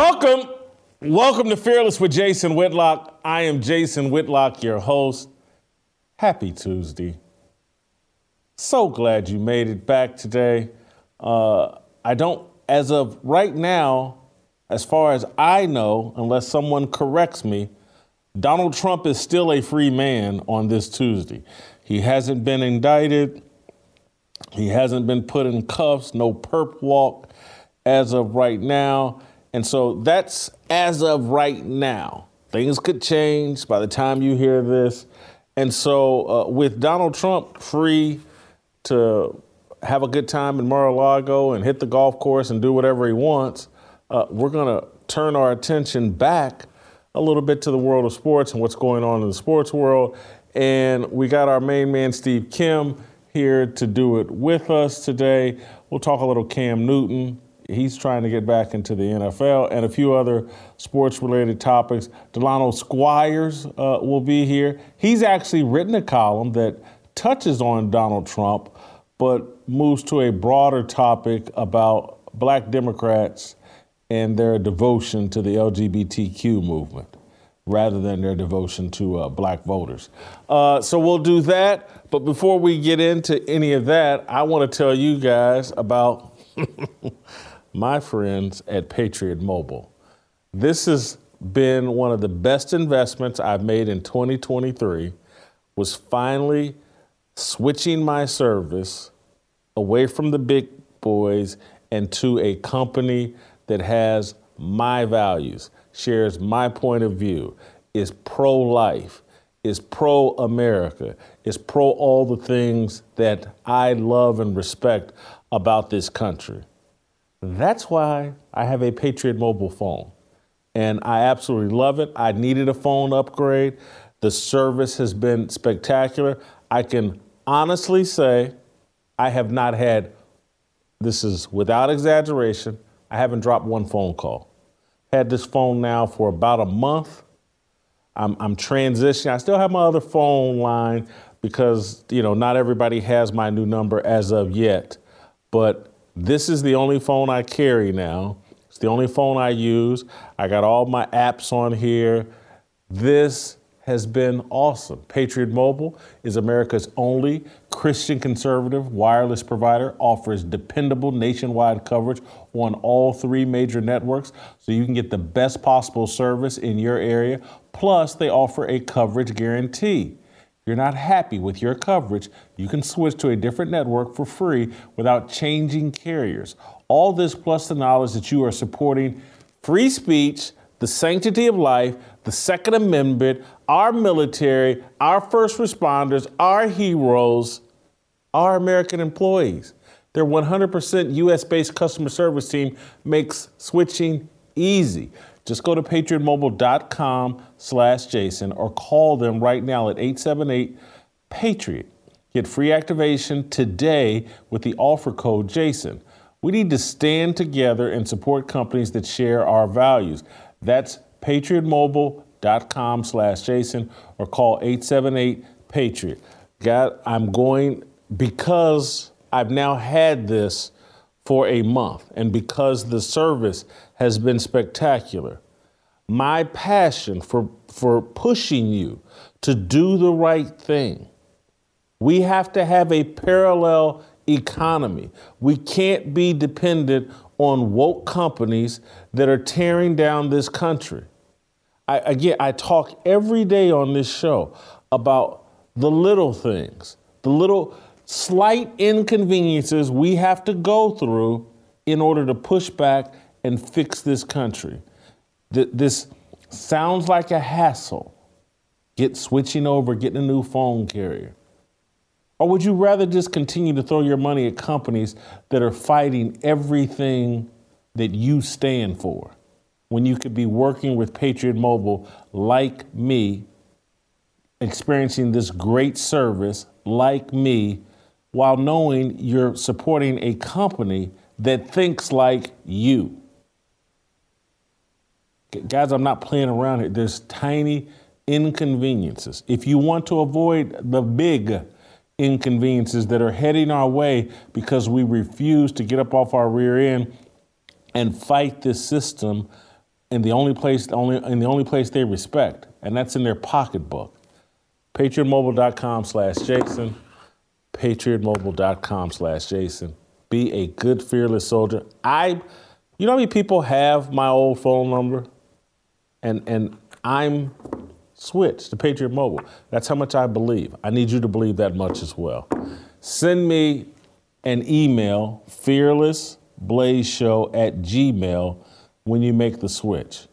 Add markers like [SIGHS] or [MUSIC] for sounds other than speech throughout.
Welcome. Welcome to Fearless with Jason Whitlock. I am Jason Whitlock, your host. Happy Tuesday. So glad you made it back today. Uh, I don't, as of right now, as far as I know, unless someone corrects me, Donald Trump is still a free man on this Tuesday. He hasn't been indicted, he hasn't been put in cuffs, no perp walk as of right now. And so that's as of right now. Things could change by the time you hear this. And so, uh, with Donald Trump free to have a good time in Mar a Lago and hit the golf course and do whatever he wants, uh, we're going to turn our attention back a little bit to the world of sports and what's going on in the sports world. And we got our main man, Steve Kim, here to do it with us today. We'll talk a little Cam Newton, he's trying to get back into the NFL and a few other sports related topics. Delano Squires uh, will be here. He's actually written a column that touches on Donald Trump, but moves to a broader topic about black Democrats and their devotion to the LGBTQ movement rather than their devotion to uh, black voters. Uh, so we'll do that. But before we get into any of that, I want to tell you guys about [LAUGHS] my friends at Patriot Mobile. This has been one of the best investments I've made in 2023 was finally switching my service away from the big boys and to a company that has my values, shares my point of view, is pro life, is pro America, is pro all the things that I love and respect about this country. That's why I have a Patriot mobile phone. And I absolutely love it. I needed a phone upgrade. The service has been spectacular. I can honestly say I have not had, this is without exaggeration, I haven't dropped one phone call. Had this phone now for about a month. I'm, I'm transitioning. I still have my other phone line because, you know, not everybody has my new number as of yet. But this is the only phone I carry now. It's the only phone I use. I got all my apps on here. This has been awesome. Patriot Mobile is America's only Christian conservative wireless provider, offers dependable nationwide coverage on all three major networks so you can get the best possible service in your area. Plus, they offer a coverage guarantee you're not happy with your coverage, you can switch to a different network for free without changing carriers. All this plus the knowledge that you are supporting free speech, the sanctity of life, the Second Amendment, our military, our first responders, our heroes, our American employees. Their 100% US based customer service team makes switching easy. Just go to patriotmobile.com slash Jason or call them right now at 878 Patriot. Get free activation today with the offer code Jason. We need to stand together and support companies that share our values. That's patriotmobile.com slash Jason or call 878 Patriot. God, I'm going because I've now had this for a month and because the service has been spectacular. My passion for, for pushing you to do the right thing. We have to have a parallel economy. We can't be dependent on woke companies that are tearing down this country. I, again, I talk every day on this show about the little things, the little slight inconveniences we have to go through in order to push back and fix this country? This sounds like a hassle. Get switching over, getting a new phone carrier. Or would you rather just continue to throw your money at companies that are fighting everything that you stand for when you could be working with Patriot Mobile like me, experiencing this great service like me, while knowing you're supporting a company that thinks like you? Guys, I'm not playing around here. There's tiny inconveniences. If you want to avoid the big inconveniences that are heading our way because we refuse to get up off our rear end and fight this system in the only place only in the only place they respect, and that's in their pocketbook. PatriotMobile.com slash Jason. PatriotMobile.com slash Jason. Be a good, fearless soldier. I you know how many people have my old phone number? And and I'm switched to Patriot Mobile. That's how much I believe. I need you to believe that much as well. Send me an email, fearlessblazeshow at gmail, when you make the switch.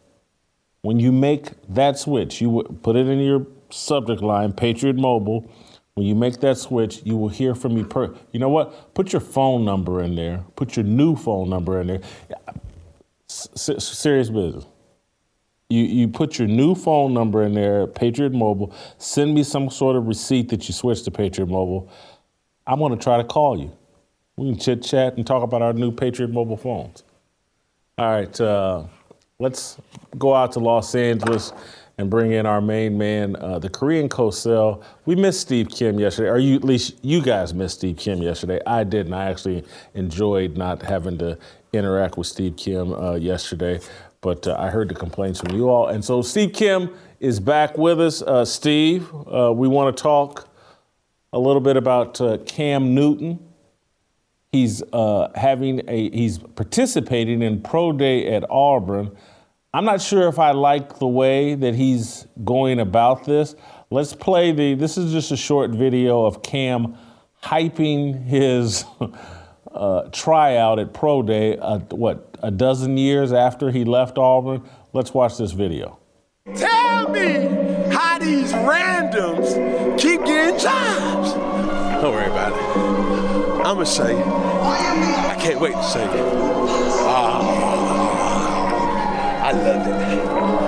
When you make that switch, you put it in your subject line, Patriot Mobile. When you make that switch, you will hear from me. Per- you know what? Put your phone number in there. Put your new phone number in there. S- serious business. You, you put your new phone number in there, Patriot Mobile. Send me some sort of receipt that you switched to Patriot Mobile. I'm going to try to call you. We can chit chat and talk about our new Patriot Mobile phones. All right, uh, let's go out to Los Angeles and bring in our main man, uh, the Korean Cosell. We missed Steve Kim yesterday, or you, at least you guys missed Steve Kim yesterday. I didn't. I actually enjoyed not having to interact with Steve Kim uh, yesterday but uh, I heard the complaints from you all. And so Steve Kim is back with us. Uh, Steve, uh, we want to talk a little bit about uh, Cam Newton. He's uh, having a he's participating in pro day at Auburn. I'm not sure if I like the way that he's going about this. Let's play the. This is just a short video of Cam hyping his [LAUGHS] uh, tryout at pro day. what a dozen years after he left Auburn. Let's watch this video. Tell me how these randoms keep getting jobs. Don't worry about it. I'm going to say it. I can't wait to say it. Oh, I love it.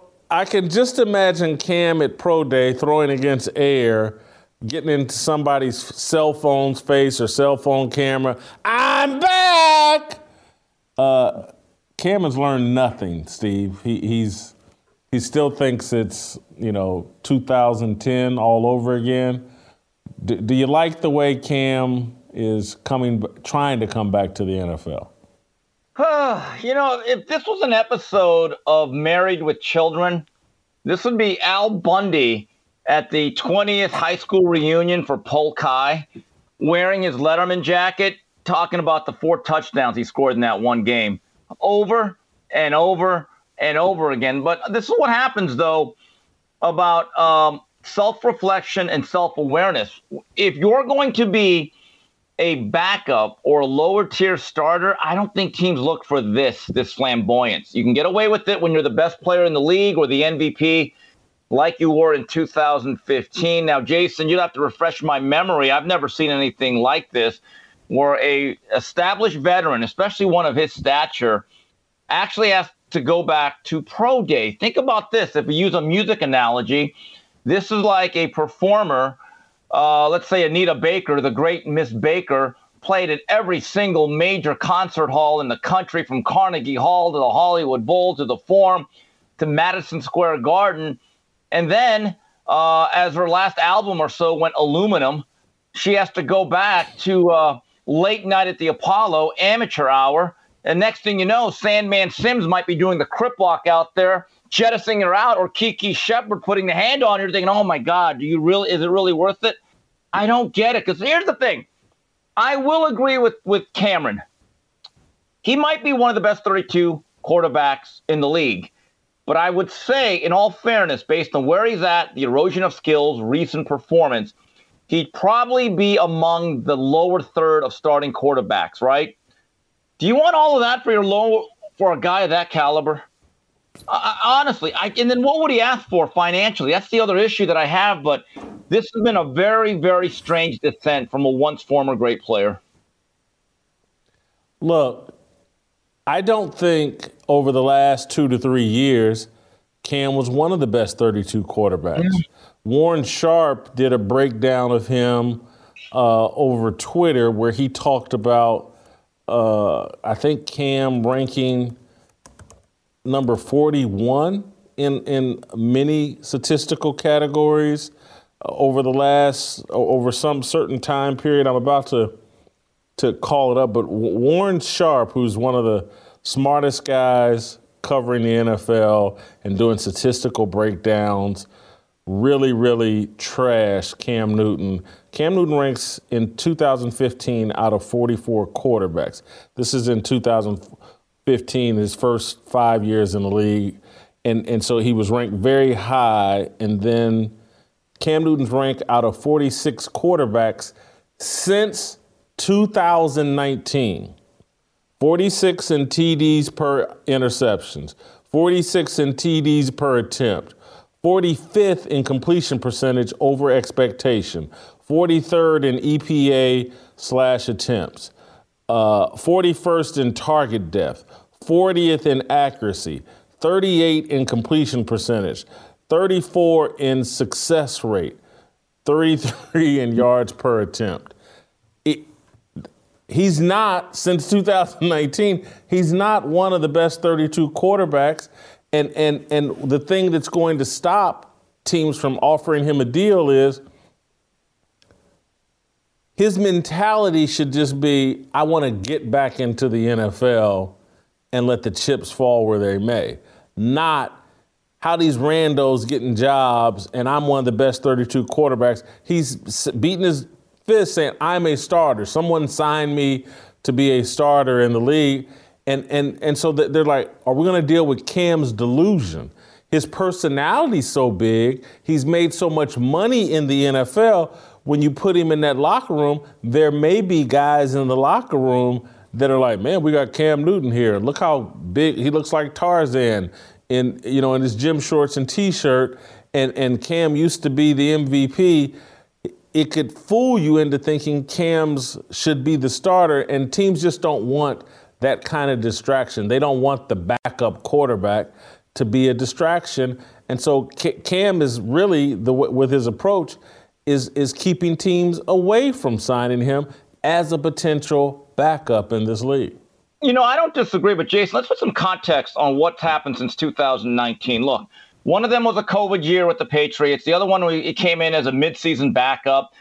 I can just imagine Cam at Pro Day throwing against air, getting into somebody's cell phone's face or cell phone camera. I'm back. Uh, Cam has learned nothing, Steve. He, he's he still thinks it's you know 2010 all over again. Do you like the way Cam is coming, trying to come back to the NFL? [SIGHS] you know, if this was an episode of Married with Children, this would be Al Bundy at the 20th high school reunion for Polk High, wearing his Letterman jacket, talking about the four touchdowns he scored in that one game over and over and over again. But this is what happens, though, about um, self reflection and self awareness. If you're going to be a backup or a lower tier starter, I don't think teams look for this, this flamboyance. You can get away with it when you're the best player in the league or the MVP, like you were in 2015. Now, Jason, you'd have to refresh my memory. I've never seen anything like this, where a established veteran, especially one of his stature, actually has to go back to pro day. Think about this. If we use a music analogy, this is like a performer – uh, let's say Anita Baker, the great Miss Baker, played at every single major concert hall in the country, from Carnegie Hall to the Hollywood Bowl to the Forum, to Madison Square Garden. And then, uh, as her last album or so went aluminum, she has to go back to uh, late night at the Apollo, amateur hour. And next thing you know, Sandman Sims might be doing the crip walk out there, jettisoning her out, or Kiki Shepard putting the hand on her, thinking, "Oh my God, do you really? Is it really worth it?" I don't get it. Because here's the thing, I will agree with with Cameron. He might be one of the best 32 quarterbacks in the league. But I would say, in all fairness, based on where he's at, the erosion of skills, recent performance, he'd probably be among the lower third of starting quarterbacks, right? Do you want all of that for your low for a guy of that caliber? I, honestly, I, and then what would he ask for financially? That's the other issue that I have. But this has been a very, very strange descent from a once former great player. Look, I don't think over the last two to three years, Cam was one of the best 32 quarterbacks. Mm. Warren Sharp did a breakdown of him uh, over Twitter where he talked about, uh, I think, Cam ranking number 41 in, in many statistical categories uh, over the last, over some certain time period. I'm about to to call it up, but Warren Sharp, who's one of the smartest guys covering the NFL and doing statistical breakdowns, really, really trash Cam Newton. Cam Newton ranks in 2015 out of 44 quarterbacks. This is in 2015, his first five years in the league. And, and so he was ranked very high. And then Cam Newton's ranked out of 46 quarterbacks since 2019. 46 in TDs per interceptions, 46 in TDs per attempt, 45th in completion percentage over expectation, 43rd in EPA slash attempts, uh, 41st in target depth, 40th in accuracy, 38 in completion percentage, 34 in success rate, 33 in yards per attempt. He's not since 2019 he's not one of the best 32 quarterbacks. And and and the thing that's going to stop teams from offering him a deal is his mentality should just be I want to get back into the NFL and let the chips fall where they may not how these randos getting jobs and I'm one of the best 32 quarterbacks he's beating his fist saying, I'm a starter. Someone signed me to be a starter in the league. And, and, and so they're like, are we going to deal with Cam's delusion? His personality's so big, he's made so much money in the NFL. When you put him in that locker room, there may be guys in the locker room that are like, man, we got Cam Newton here. Look how big he looks like Tarzan in you know in his gym shorts and t-shirt. And and Cam used to be the MVP it could fool you into thinking Cam's should be the starter, and teams just don't want that kind of distraction. They don't want the backup quarterback to be a distraction, and so Cam is really the with his approach is is keeping teams away from signing him as a potential backup in this league. You know, I don't disagree, but Jason, let's put some context on what's happened since 2019. Look, one of them was a COVID year with the Patriots. The other one, he came in as a midseason backup.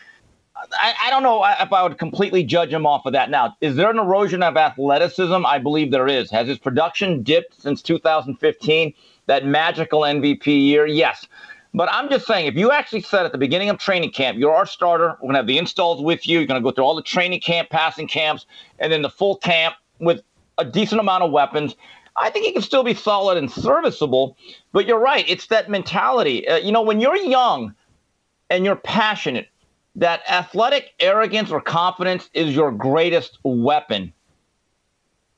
I, I, don't know if I would completely judge him off of that. Now, is there an erosion of athleticism? I believe there is. Has his production dipped since 2015, that magical MVP year? Yes. But I'm just saying, if you actually said at the beginning of training camp, you're our starter, we're going to have the installs with you, you're going to go through all the training camp, passing camps, and then the full camp with a decent amount of weapons. I think he can still be solid and serviceable. But you're right. It's that mentality. Uh, you know, when you're young and you're passionate, that athletic arrogance or confidence is your greatest weapon.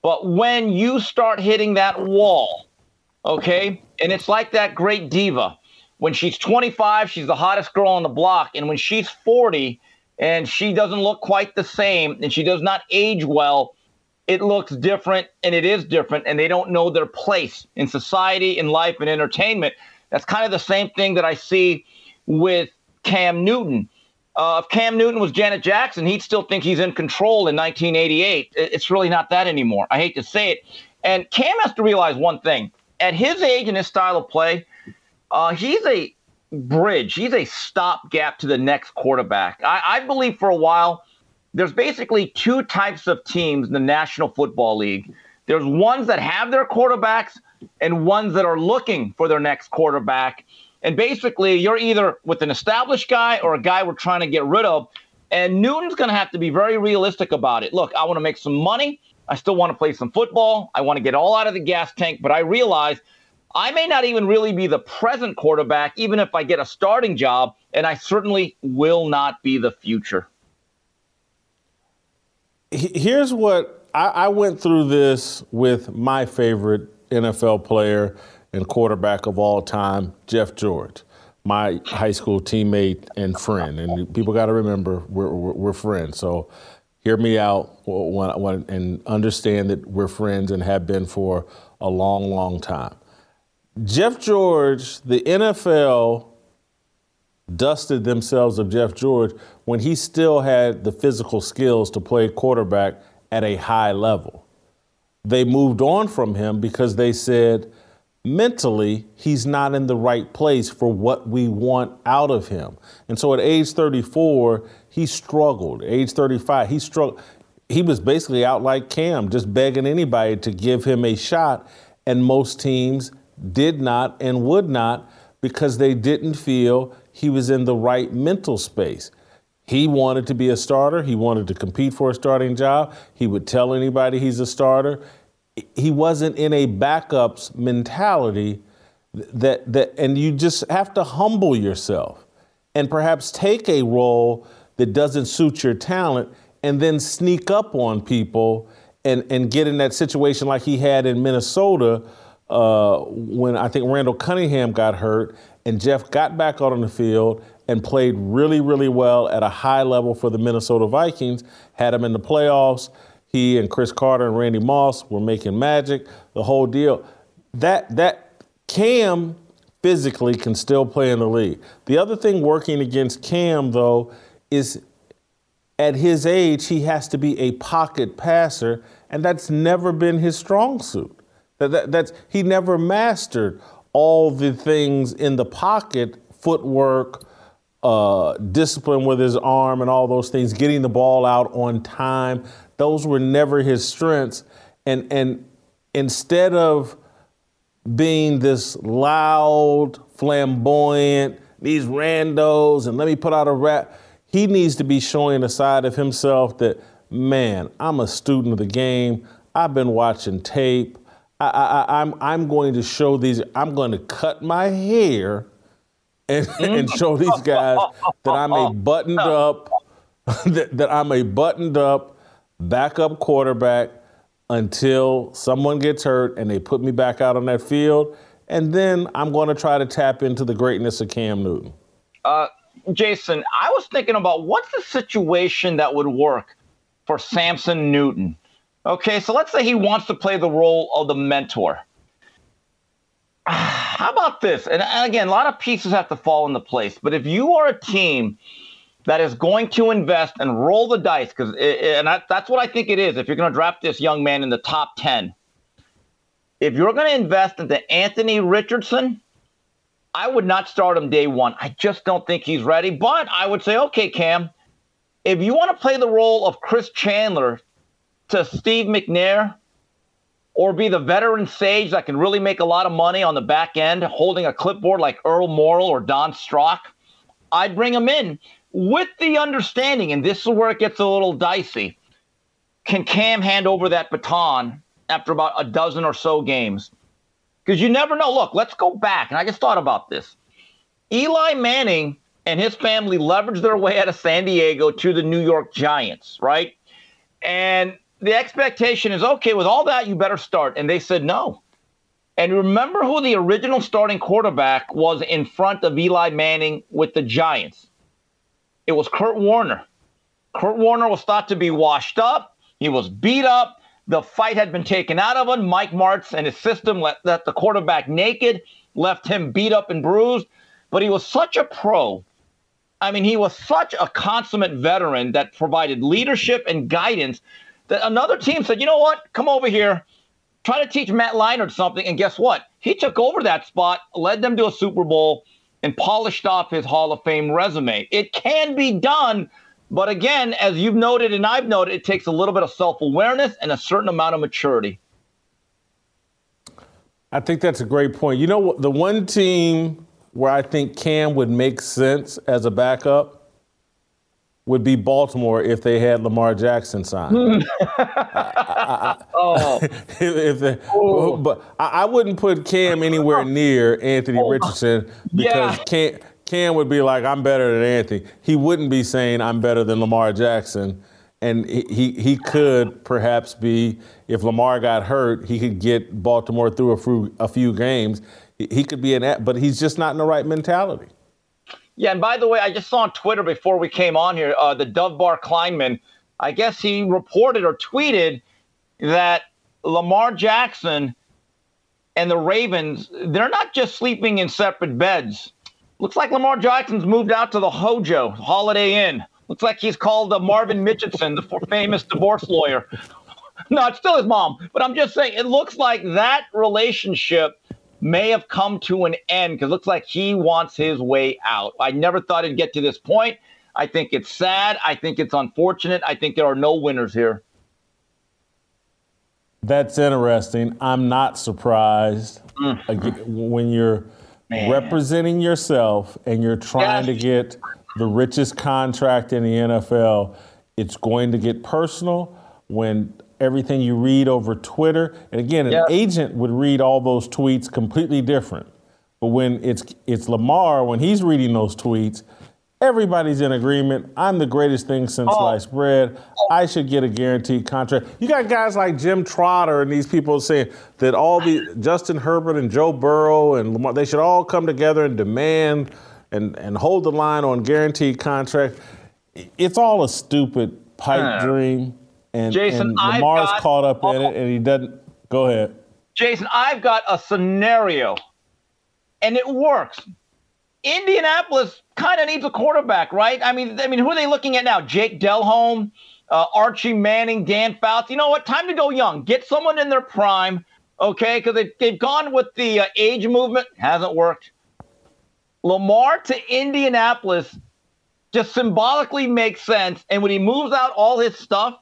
But when you start hitting that wall, okay, and it's like that great diva. When she's 25, she's the hottest girl on the block. And when she's 40 and she doesn't look quite the same and she does not age well, it looks different and it is different and they don't know their place in society in life and entertainment. That's kind of the same thing that i see with cam newton. Uh, if cam newton was janet jackson he'd still think he's in control in 1988 it's really not that anymore. I hate to say it. And cam has to realize one thing. At his age and his style of play, uh, he's a bridge. He's a stopgap to the next quarterback. I, I believe for a while there's basically two types of teams in the National Football League. There's ones that have their quarterbacks and ones that are looking for their next quarterback. And basically, you're either with an established guy or a guy we're trying to get rid of. And Newton's going to have to be very realistic about it. Look, I want to make some money. I still want to play some football. I want to get all out of the gas tank, but I realize I may not even really be the present quarterback, even if I get a starting job, and I certainly will not be the future. Here's what I, I went through this with my favorite NFL player and quarterback of all time, Jeff George, my high school teammate and friend. And people got to remember we're, we're, we're, friends. So hear me out and understand that we're friends and have been for a long, long time. Jeff George, the NFL dusted themselves of Jeff George when he still had the physical skills to play quarterback at a high level. They moved on from him because they said mentally he's not in the right place for what we want out of him. And so at age 34, he struggled. age 35, he struggled. He was basically out like Cam, just begging anybody to give him a shot. And most teams did not and would not because they didn't feel he was in the right mental space. He wanted to be a starter. He wanted to compete for a starting job. He would tell anybody he's a starter. He wasn't in a backups mentality that that and you just have to humble yourself and perhaps take a role that doesn't suit your talent and then sneak up on people and, and get in that situation like he had in Minnesota uh, when I think Randall Cunningham got hurt and Jeff got back out on the field and played really, really well at a high level for the Minnesota Vikings, had him in the playoffs. He and Cris Carter and Randy Moss were making magic, the whole deal. That that Cam physically can still play in the league. The other thing working against Cam though is at his age he has to be a pocket passer and that's never been his strong suit. That, that, that's he never mastered all the things in the pocket, footwork, uh, discipline with his arm, and all those things. Getting the ball out on time. Those were never his strengths. And and instead of being this loud, flamboyant, these randos, and let me put out a rap. He needs to be showing a side of himself that, man, I'm a student of the game. I've been watching tape. I, am I'm, I'm going to show these, I'm going to cut my hair and, [LAUGHS] and show these guys that I'm a buttoned [LAUGHS] up, [LAUGHS] that, that I'm a buttoned up backup quarterback until someone gets hurt and they put me back out on that field. And then I'm going to try to tap into the greatness of Cam Newton. Uh, Jason, I was thinking about what's the situation that would work for Samson Newton. Okay, so let's say he wants to play the role of the mentor. [SIGHS] How about this? And again, a lot of pieces have to fall into place. But if you are a team that is going to invest and roll the dice, because and that's what I think it is. If you're going to draft this young man in the top ten, if you're going to invest into Anthony Richardson, I would not start him day one. I just don't think he's ready. But I would say, okay, Cam, if you want to play the role of Chris Chandler to Steve McNair or be the veteran sage that can really make a lot of money on the back end holding a clipboard like Earl Morrall or Don Strock, I'd bring him in with the understanding, and this is where it gets a little dicey. Can Cam hand over that baton after about a dozen or so games? Because you never know. Look, let's go back. And I just thought about this. Eli Manning and his family leveraged their way out of San Diego to the New York Giants, right? And the expectation is okay, with all that, you better start. And they said no. And remember who the original starting quarterback was in front of Eli Manning with the Giants? It was Kurt Warner. Kurt Warner was thought to be washed up. He was beat up. The fight had been taken out of him. Mike Martz and his system let, let the quarterback naked, left him beat up and bruised. But he was such a pro. I mean, he was such a consummate veteran that provided leadership and guidance that another team said, you know what? Come over here. Try to teach Matt Leinart something, and guess what? He took over that spot, led them to a Super Bowl, and polished off his Hall of Fame resume. It can be done, but again, as you've noted and I've noted, it takes a little bit of self awareness and a certain amount of maturity. I think that's a great point. You know, the one team where I think Cam would make sense as a backup would be Baltimore if they had Lamar Jackson signed. [LAUGHS] oh. [LAUGHS] if, if they, oh. But I, wouldn't put Cam anywhere near Anthony oh. Richardson [LAUGHS] because yeah. Cam, Cam would be like, I'm better than Anthony. He wouldn't be saying, I'm better than Lamar Jackson. And he, he, he could perhaps be, if Lamar got hurt, he could get Baltimore through a few, a few games. He could be an, but he's just not in the right mentality. Yeah, and by the way, I just saw on Twitter before we came on here, uh, the Dove Bar Kleiman, I guess he reported or tweeted that Lamar Jackson and the Ravens, they're not just sleeping in separate beds. Looks like Lamar Jackson's moved out to the Hojo, Holiday Inn. Looks like he's called uh, Marvin Mitchelson, the famous divorce lawyer. [LAUGHS] no, it's still his mom. But I'm just saying, it looks like that relationship may have come to an end because it looks like he wants his way out. I never thought it'd get to this point. I think it's sad. I think it's unfortunate. I think there are no winners here. That's interesting. I'm not surprised mm. when you're Man. representing yourself and you're trying yes. to get the richest contract in the NFL. It's going to get personal when everything you read over Twitter. And again, an agent would read all those tweets completely different. But when it's it's Lamar, when he's reading those tweets, everybody's in agreement. I'm the greatest thing since oh. sliced bread. I should get a guaranteed contract. You got guys like Jim Trotter and these people saying that all the Justin Herbert and Joe Burrow and Lamar, they should all come together and demand and, and hold the line on guaranteed contract. It's all a stupid pipe dream and, Jason, and Lamar's got, caught up in it, and he doesn't. Go ahead, Jason. I've got a scenario, and it works. Indianapolis kind of needs a quarterback, right? I mean, I mean, who are they looking at now? Jake Delhomme, uh, Archie Manning, Dan Fouts. You know what? Time to go young. Get someone in their prime, okay? Because they, they've gone with the uh, age movement, hasn't worked. Lamar to Indianapolis just symbolically makes sense. And when he moves out all his stuff,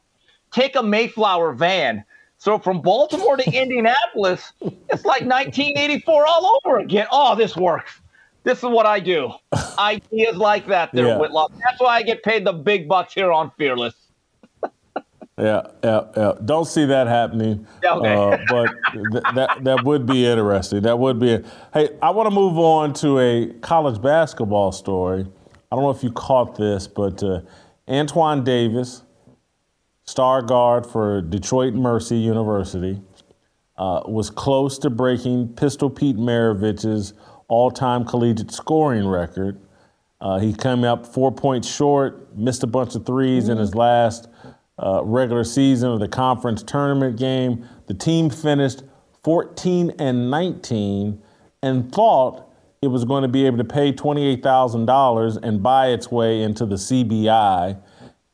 take a Mayflower van. So from Baltimore to [LAUGHS] Indianapolis, it's like 1984 all over again. Oh, this works. This is what I do. [LAUGHS] Ideas like that, there, yeah. Whitlock. That's why I get paid the big bucks here on Fearless. [LAUGHS] yeah, yeah, yeah. Don't see that happening. Okay. Uh, but th- that that would be interesting. That would be. Hey, I want to move on to a college basketball story. I don't know if you caught this, but uh, Antoine Davis star guard for Detroit Mercy University, uh, was close to breaking Pistol Pete Maravich's all-time collegiate scoring record. Uh, he came up four points short, missed a bunch of 3s mm-hmm. in his last uh, regular season of the conference tournament game. The team finished 14 and 19 and thought it was going to be able to pay $28,000 and buy its way into the CBI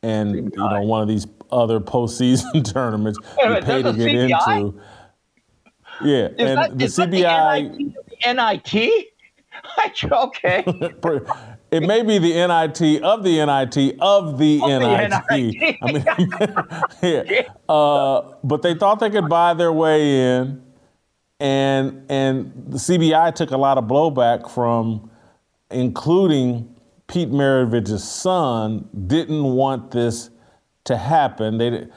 and you know one of these other postseason [LAUGHS] tournaments you pay to get CBI? into. Yeah, is and that, the CBI. The NIT? [LAUGHS] okay. [LAUGHS] it may be the NIT of the NIT of the, of NIT. the NIT. I mean, yeah. Uh, but they thought they could buy their way in, and and the CBI took a lot of blowback from, including Pete Maravich's son didn't want this to happen. They,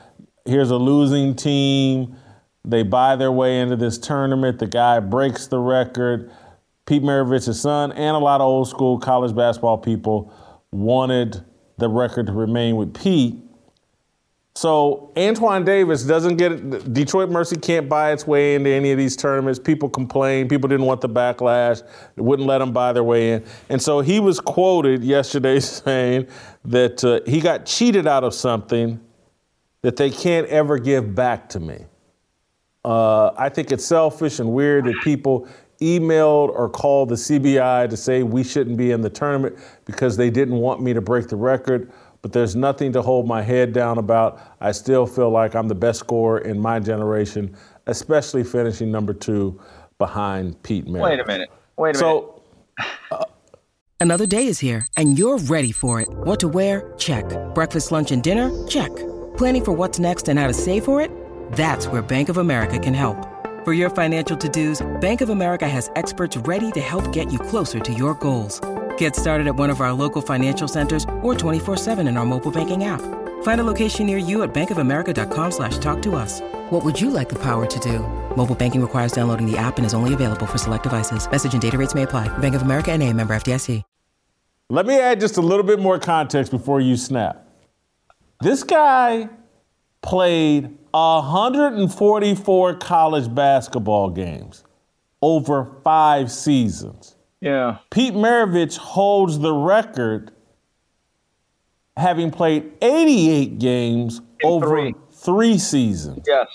here's a losing team. They buy their way into this tournament. The guy breaks the record. Pete Maravich's son and a lot of old school college basketball people wanted the record to remain with Pete. So Antoine Davis doesn't get it. Detroit Mercy can't buy its way into any of these tournaments. People complain. People didn't want the backlash. It wouldn't let them buy their way in. And so he was quoted yesterday [LAUGHS] saying that uh, he got cheated out of something that they can't ever give back to me. Uh, I think it's selfish and weird that people emailed or called the CBI to say we shouldn't be in the tournament because they didn't want me to break the record but there's nothing to hold my head down about. I still feel like I'm the best scorer in my generation. especially finishing number two behind Pete Maravich. Wait a minute. Wait a so, minute. Uh, [LAUGHS] Another day is here, and you're ready for it. What to wear? Check. Breakfast, lunch, and dinner? Check. Planning for what's next and how to save for it? That's where Bank of America can help. For your financial to-dos, Bank of America has experts ready to help get you closer to your goals. Get started at one of our local financial centers or 24-7 in our mobile banking app. Find a location near you at bankofamerica.com slash talk to us. What would you like the power to do? Mobile banking requires downloading the app and is only available for select devices. Message and data rates may apply. Bank of America and a member FDIC. Let me add just a little bit more context before you snap. This guy played 144 college basketball games over five seasons. Yeah. Pete Maravich holds the record having played 88 games In over three. three seasons. Yes.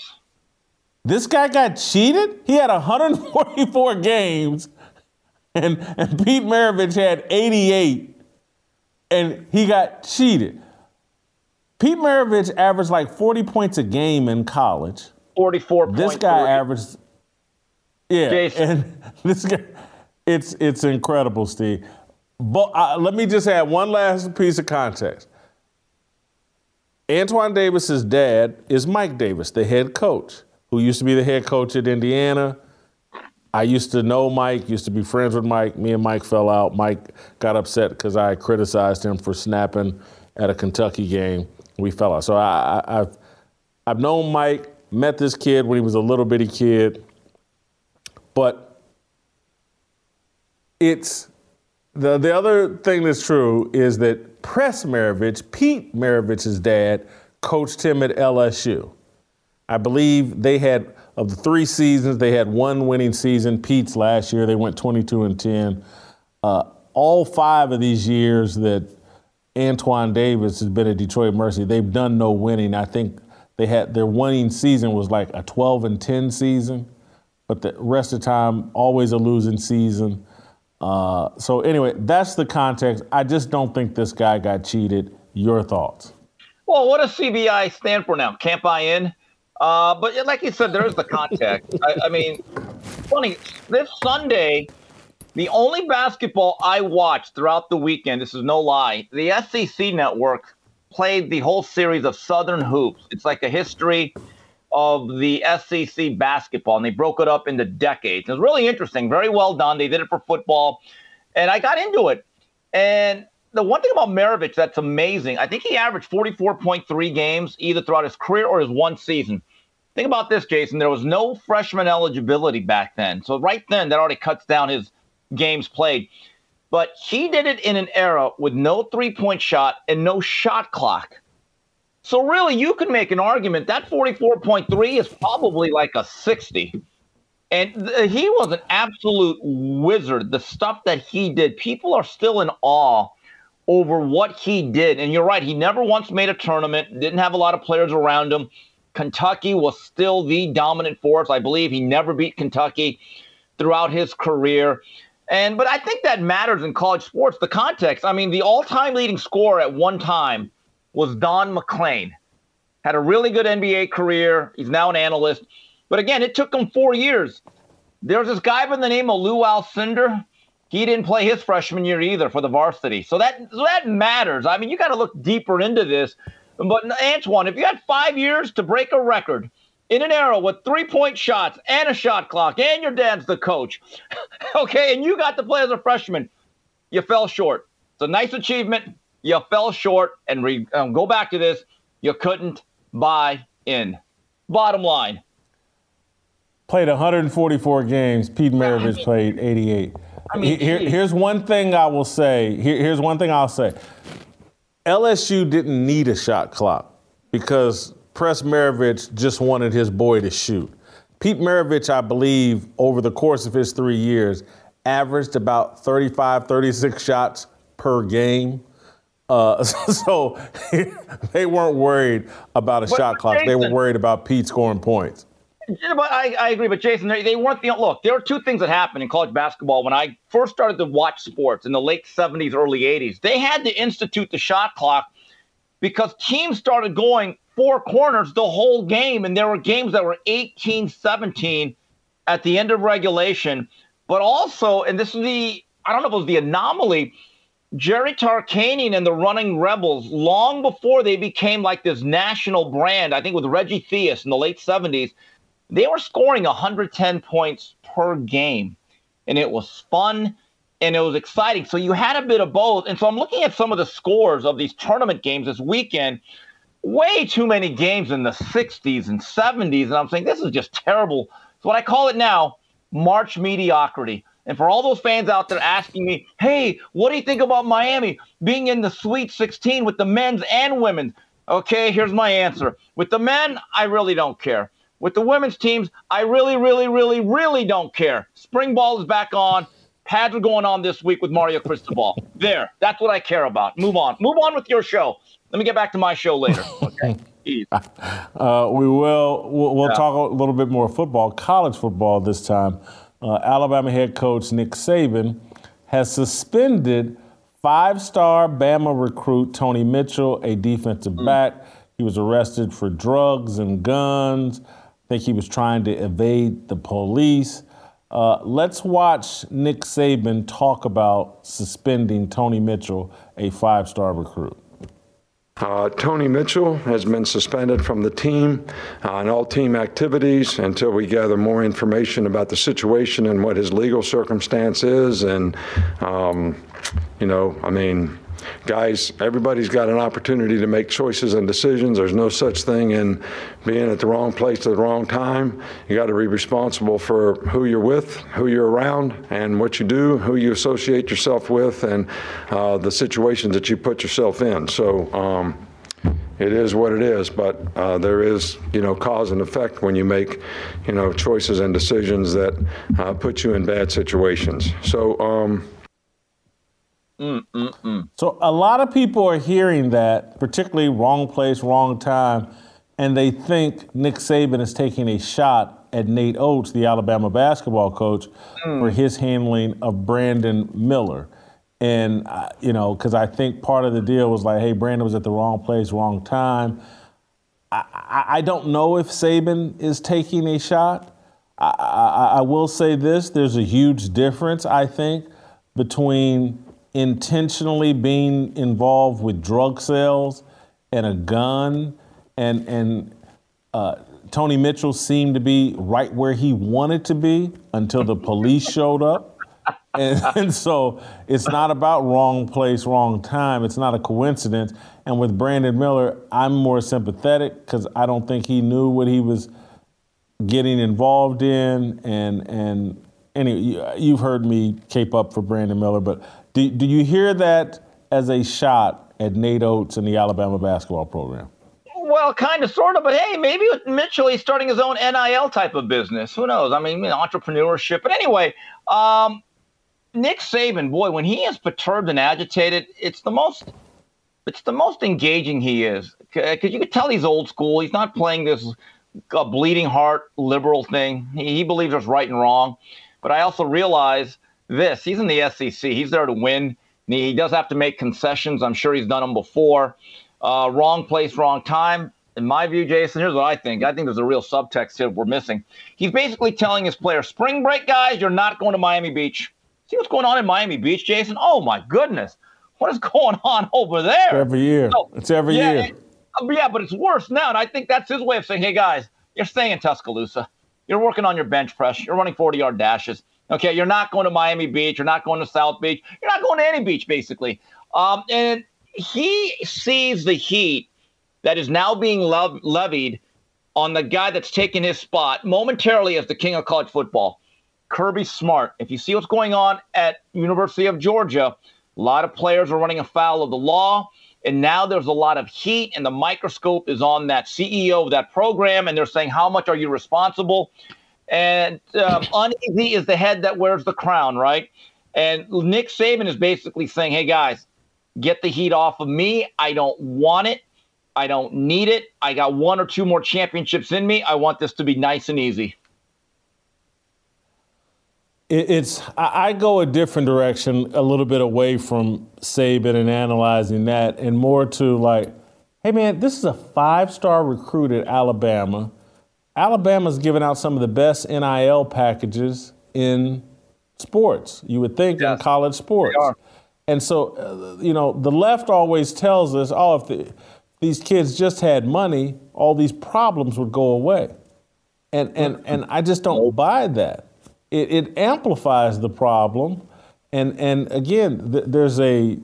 This guy got cheated? He had 144 [LAUGHS] games, and, and Pete Maravich had 88, and he got cheated. Pete Maravich averaged like 40 points a game in college. 44 This guy averaged, yeah. Jason. And [LAUGHS] this guy, it's, it's incredible, Steve. But uh, let me just add one last piece of context. Antoine Davis's dad is Mike Davis, the head coach, who used to be the head coach at Indiana. I used to know Mike, used to be friends with Mike. Me and Mike fell out. Mike got upset because I criticized him for snapping at a Kentucky game we fell out. So I, I, I've I've known Mike, met this kid when he was a little bitty kid, but it's the the other thing that's true is that Press Maravich, Pete Maravich's dad, coached him at LSU. I believe they had of the three seasons, they had one winning season. Pete's last year, they went 22 and 10. Uh, all five of these years that Antoine Davis has been at Detroit Mercy. They've done no winning. I think they had their winning season was like a 12 and 10 season, but the rest of the time always a losing season. Uh, so anyway, that's the context. I just don't think this guy got cheated. Your thoughts? Well, what does CBI stand for now? Can't buy in. Uh, but like you said, there's the context. I, I mean, funny. This Sunday, the only basketball I watched throughout the weekend, this is no lie, the SEC network played the whole series of Southern Hoops. It's like a history of the SEC basketball, and they broke it up into decades. It was really interesting, very well done. They did it for football, and I got into it. And the one thing about Maravich that's amazing, I think he averaged 44.3 games either throughout his career or his one season. Think about this, Jason. There was no freshman eligibility back then. So right then, that already cuts down his games played. But he did it in an era with no three point shot and no shot clock. So, really, you can make an argument that 44.3 is probably like a 60. And th- uh, he was an absolute wizard. The stuff that he did, people are still in awe over what he did. And you're right, he never once made a tournament, didn't have a lot of players around him. Kentucky was still the dominant force. I believe he never beat Kentucky throughout his career. And but I think that matters in college sports. The context. I mean, the all-time leading scorer at one time was Don MacLean. Had a really good NBA career. He's now an analyst. But again, it took him four years. There's this guy by the name of Lou Alcindor. He didn't play his freshman year either for the varsity. So that so that matters. I mean, you got to look deeper into this. But Antoine, if you had five years to break a record, in an era with three point shots and a shot clock, and your dad's the coach. [LAUGHS] okay, and you got to play as a freshman. You fell short. It's a nice achievement. You fell short, and re- um, go back to this. You couldn't buy in. Bottom line. Played 144 games. Pete Maravich I mean, played 88. I mean, Here, here's one thing I will say. Here, here's one thing I'll say. LSU didn't need a shot clock because Press Maravich just wanted his boy to shoot. Pete Maravich, I believe, over the course of his three years, averaged about 35, 36 shots per game. Uh, [LAUGHS] so they weren't worried about a but shot clock. Jason, they were worried about Pete scoring points. Yeah, but I, I, agree. But Jason, they, they weren't the look. There are two things that happened in college basketball when I first started to watch sports in the late 70s, early 80s. They had to institute the shot clock because teams started going four corners the whole game. And there were games that were 18 17 at the end of regulation. But also, and this is the, I don't know if it was the anomaly, Jerry Tarkanian and the Running Rebels, long before they became like this national brand, I think with Reggie Theus in the late 70s, they were scoring 110 points per game. And it was fun and it was exciting. So you had a bit of both. And so I'm looking at some of the scores of these tournament games this weekend. Way too many games in the 60s and 70s. And I'm saying this is just terrible. So what I call it now, March mediocrity. And for all those fans out there asking me, hey, what do you think about Miami being in the Sweet 16 with the men's and women's? Okay, here's my answer. With the men, I really don't care. With the women's teams, I really, really, really, really don't care. Spring ball is back on. Pads are going on this week with Mario Cristobal. There, that's what I care about. Move on. Move on with your show. Let me get back to my show later. Okay. [LAUGHS] Uh, we will. We'll, we'll yeah. talk a little bit more football, college football this time uh, Alabama head coach Nick Saban has suspended five star Bama recruit Tony Mitchell, a defensive mm. back. He was arrested for drugs and guns. I think he was trying to evade the police. Uh, let's watch Nick Saban talk about suspending Tony Mitchell, a five star recruit. Uh, Tony Mitchell has been suspended from the team uh, and all team activities until we gather more information about the situation and what his legal circumstance is. And, um, you know, I mean, guys, everybody's got an opportunity to make choices and decisions. There's no such thing in being at the wrong place at the wrong time. You got to be responsible for who you're with, who you're around, and what you do, who you associate yourself with, and uh, the situations that you put yourself in. So, um, it is what it is, but uh, there is, you know, cause and effect when you make, you know, choices and decisions that uh, put you in bad situations. So, um, Mm-mm-mm. So a lot of people are hearing that, particularly wrong place, wrong time, and they think Nick Saban is taking a shot at Nate Oats, the Alabama basketball coach, mm. for his handling of Brandon Miller. And, uh, you know, because I think part of the deal was like, hey, Brandon was at the wrong place, wrong time. I, I, I don't know if Saban is taking a shot. I, I, I will say this there's a huge difference, I think, between intentionally being involved with drug sales and a gun, and and uh, Tony Mitchell seemed to be right where he wanted to be until the police showed up. [LAUGHS] And, and, so it's not about wrong place, wrong time. It's not a coincidence. And with Brandon Miller, I'm more sympathetic because I don't think he knew what he was getting involved in. And and anyway, you've heard me cape up for Brandon Miller, but do, do you hear that as a shot at Nate Oats and the Alabama basketball program? Well, kind of, sort of, but hey, maybe Mitchell, he's starting his own NIL type of business. Who knows? I mean, entrepreneurship. But anyway, um, Nick Saban, boy, when he is perturbed and agitated, it's the most, it's the most engaging he is. Because you could tell he's old school. He's not playing this uh, bleeding heart liberal thing. He, he believes there's right and wrong. But I also realize this. He's in the SEC. He's there to win. He does have to make concessions. I'm sure he's done them before. Uh, wrong place, wrong time. In my view, Jason, here's what I think. I think there's a real subtext here we're missing. He's basically telling his players, spring break, guys, you're not going to Miami Beach. See what's going on in Miami Beach, Jason? Oh, my goodness. What is going on [LAUGHS] over there? It's every year. So, it's every yeah, year. It, uh, yeah, but it's worse now. And I think that's his way of saying, hey, guys, you're staying in Tuscaloosa. You're working on your bench press. You're running 40 yard dashes. Okay, you're not going to Miami Beach. You're not going to South Beach. You're not going to any beach, basically. Um, and he sees the heat that is now being levied on the guy that's taken his spot momentarily as the king of college football, Kirby Smart. If you see what's going on at University of Georgia, a lot of players are running afoul of the law. And now there's a lot of heat, and the microscope is on that CEO of that program, and they're saying, How much are you responsible? And um, [CLEARS THROAT] uneasy is the head that wears the crown, right? And Nick Saban is basically saying, hey, guys, get the heat off of me. I don't want it. I don't need it. I got one or two more championships in me. I want this to be nice and easy. It's I go a different direction, a little bit away from Saban and analyzing that, and more to like, Hey, man, this is a five star recruit at Alabama. Alabama's giving out some of the best NIL packages in sports, you would think, yes. in college sports. And so, uh, you know, the left always tells us, oh, if the, these kids just had money, all these problems would go away. And, and, and I just don't buy that. It, it amplifies the problem. And, and again, th- there's a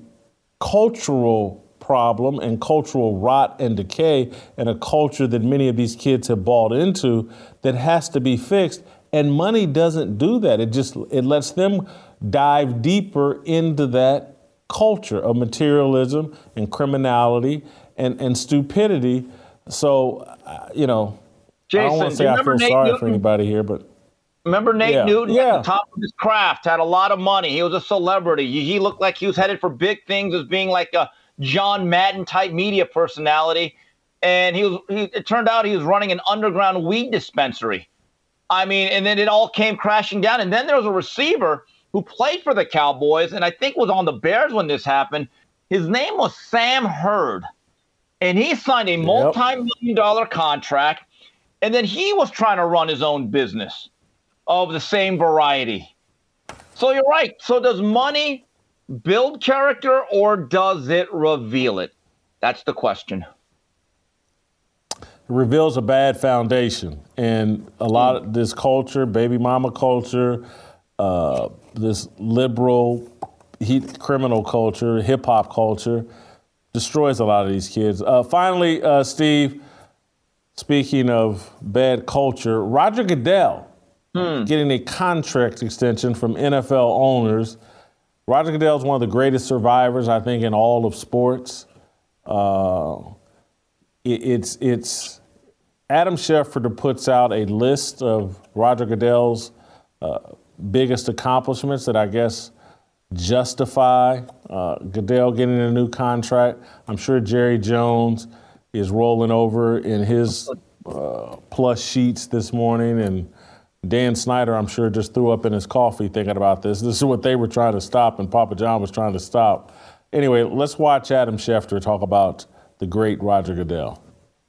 cultural problem and cultural rot and decay and a culture that many of these kids have bought into that has to be fixed. And money doesn't do that. It just it lets them dive deeper into that culture of materialism and criminality and, and stupidity. So, uh, you know, Jason, I don't want to say I feel Nate sorry Newton? for anybody here, but Remember Nate yeah. Newton yeah. at the top of his craft, had a lot of money. He was a celebrity. He looked like he was headed for big things as being like a John Madden type media personality. And he was he, it turned out he was running an underground weed dispensary. I mean, and then it all came crashing down. And then there was a receiver who played for the Cowboys and I think was on the Bears when this happened. His name was Sam Hurd. And he signed a multi-million dollar contract. And then he was trying to run his own business of the same variety. So you're right. So does money build character or does it reveal it? That's the question. It reveals a bad foundation. And a lot of this culture, baby mama culture, uh, this liberal, heat, criminal culture, hip hop culture, destroys a lot of these kids. Uh, finally, uh, Steve, speaking of bad culture, Roger Goodell hmm. getting a contract extension from NFL owners Roger Goodell is one of the greatest survivors, I think, in all of sports. Uh, it, it's it's Adam Schefter puts out a list of Roger Goodell's uh, biggest accomplishments that I guess justify uh, Goodell getting a new contract. I'm sure Jerry Jones is rolling over in his uh, plush sheets this morning and Dan Snyder, I'm sure, just threw up in his coffee thinking about this. This is what they were trying to stop, and Papa John was trying to stop. Anyway, let's watch Adam Schefter talk about the great Roger Goodell.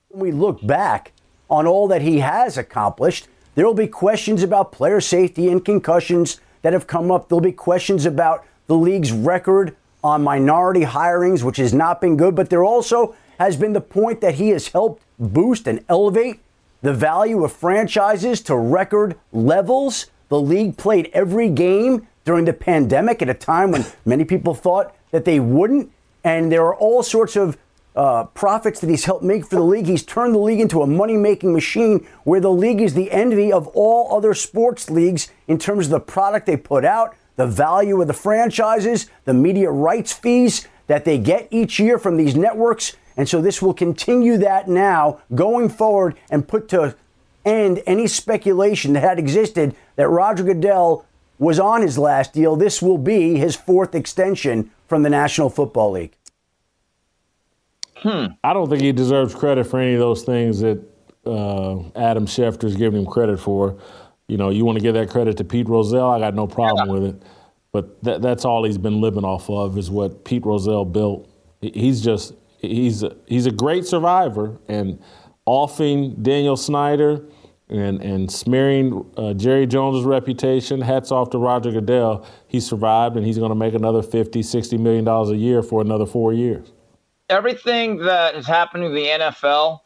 When we look back on all that he has accomplished, there will be questions about player safety and concussions that have come up. There'll be questions about the league's record on minority hirings, which has not been good. But there also has been the point that he has helped boost and elevate the value of franchises to record levels. The league played every game during the pandemic at a time when [LAUGHS] many people thought that they wouldn't. And there are all sorts of uh, profits that he's helped make for the league. He's turned the league into a money making machine where the league is the envy of all other sports leagues in terms of the product they put out, the value of the franchises, the media rights fees that they get each year from these networks. And so this will continue that now going forward and put to end any speculation that had existed that Roger Goodell was on his last deal. This will be his fourth extension from the National Football League. Hmm. I don't think he deserves credit for any of those things that uh, Adam Schefter is giving him credit for. You know, you want to give that credit to Pete Rozelle, I got no problem yeah. with it. But that, that's all he's been living off of is what Pete Rozelle built. He's just he's a, he's a great survivor and offing Daniel Snyder and and smearing uh, Jerry Jones's reputation. Hats off to Roger Goodell. He survived and he's going to make another 50, 60 million dollars a year for another 4 years. Everything that is happening in the NFL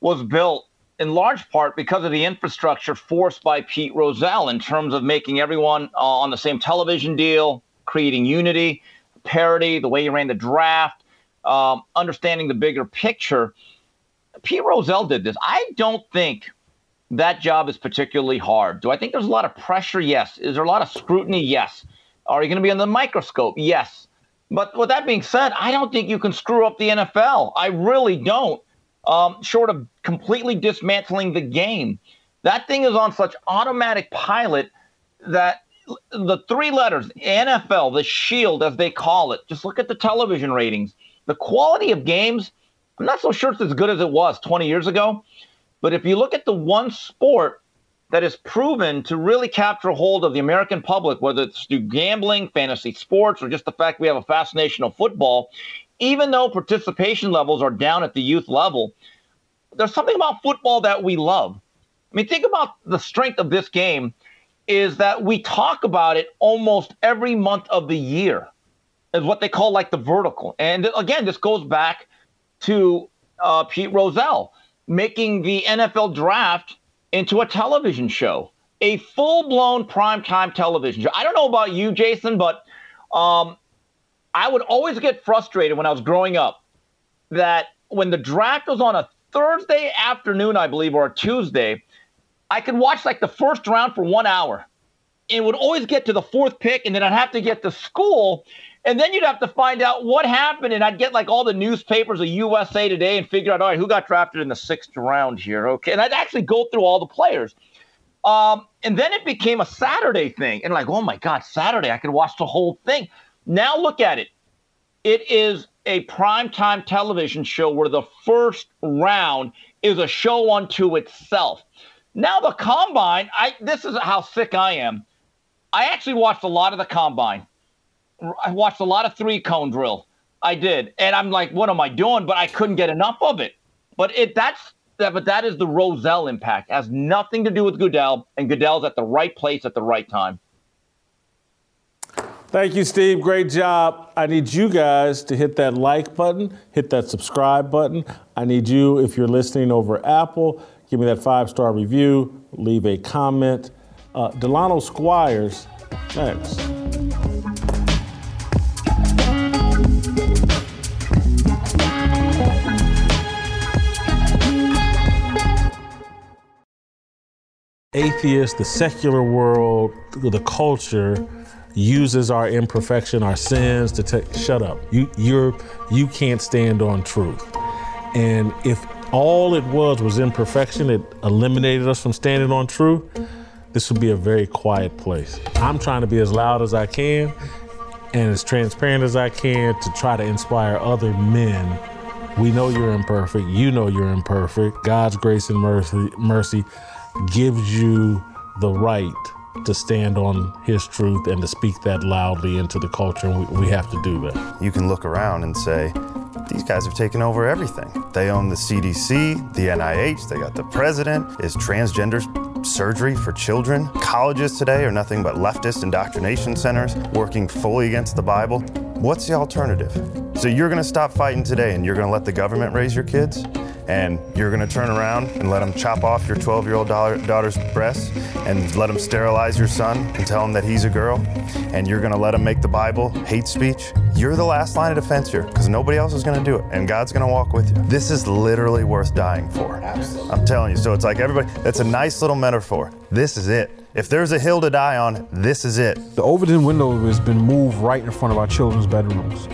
was built in large part because of the infrastructure forced by Pete Rozelle in terms of making everyone uh, on the same television deal, creating unity, parity, the way he ran the draft, um, understanding the bigger picture. Pete Rozelle did this. I don't think that job is particularly hard. Do I think there's a lot of pressure? Yes. Is there a lot of scrutiny? Yes. Are you going to be under the microscope? Yes. But with that being said, I don't think you can screw up the NFL. I really don't. Um, short of completely dismantling the game, that thing is on such automatic pilot that the three letters NFL, the shield as they call it, just look at the television ratings the quality of games, I'm not so sure it's as good as it was 20 years ago. But if you look at the one sport that is proven to really capture hold of the American public, whether it's through gambling, fantasy sports, or just the fact we have a fascination of football, even though participation levels are down at the youth level, there's something about football that we love. I mean, think about the strength of this game is that we talk about it almost every month of the year is what they call like the vertical. And again, this goes back to uh, Pete Rozelle making the NFL draft into a television show, a full blown primetime television show. I don't know about you, Jason, but um, I would always get frustrated when I was growing up that when the draft was on a Thursday afternoon, I believe, or a Tuesday, I could watch like the first round for one hour. And would always get to the fourth pick, and then I'd have to get to school. And then you'd have to find out what happened. And I'd get like all the newspapers of USA Today and figure out, all right, who got drafted in the sixth round here? Okay. And I'd actually go through all the players. Um, and then it became a Saturday thing. And like, oh my God, Saturday, I could watch the whole thing. Now look at it. It is a primetime television show where the first round is a show unto itself. Now the combine, I this is how sick I am. I actually watched a lot of the combine. I watched a lot of three cone drill. I did, and I'm like, what am I doing? But I couldn't get enough of it. But it that's that. But that is the Rozelle impact. It has nothing to do with Goodell, and Goodell's at the right place at the right time. Thank you, Steve. Great job. I need you guys to hit that like button, hit that subscribe button. I need you, if you're listening over Apple, give me that five star review, leave a comment. Uh, Delano Squires, next. Atheists, the secular world, the culture uses our imperfection, our sins to take. Shut up. You you're you can't stand on truth. And if all it was was imperfection, it eliminated us from standing on truth. This would be a very quiet place. I'm trying to be as loud as I can and as transparent as I can to try to inspire other men. We know you're imperfect. You know you're imperfect. God's grace and mercy, mercy gives you the right to stand on his truth and to speak that loudly into the culture. And we, we have to do that. You can look around and say, these guys have taken over everything. They own the CDC, the NIH, they got the president. Is transgender surgery for children? Colleges today are nothing but leftist indoctrination centers working fully against the Bible. What's the alternative? So you're going to stop fighting today and you're going to let the government raise your kids? And you're going to turn around and let them chop off your 12 year old daughter's breasts and let them sterilize your son and tell him that he's a girl, and you're going to let them make the Bible hate speech, you're the last line of defense here because nobody else is going to do it, and God's going to walk with you. This is literally worth dying for. Absolutely. I'm telling you. So it's like everybody, that's a nice little metaphor. This is it. If there's a hill to die on, this is it. The Overton window has been moved right in front of our children's bedrooms.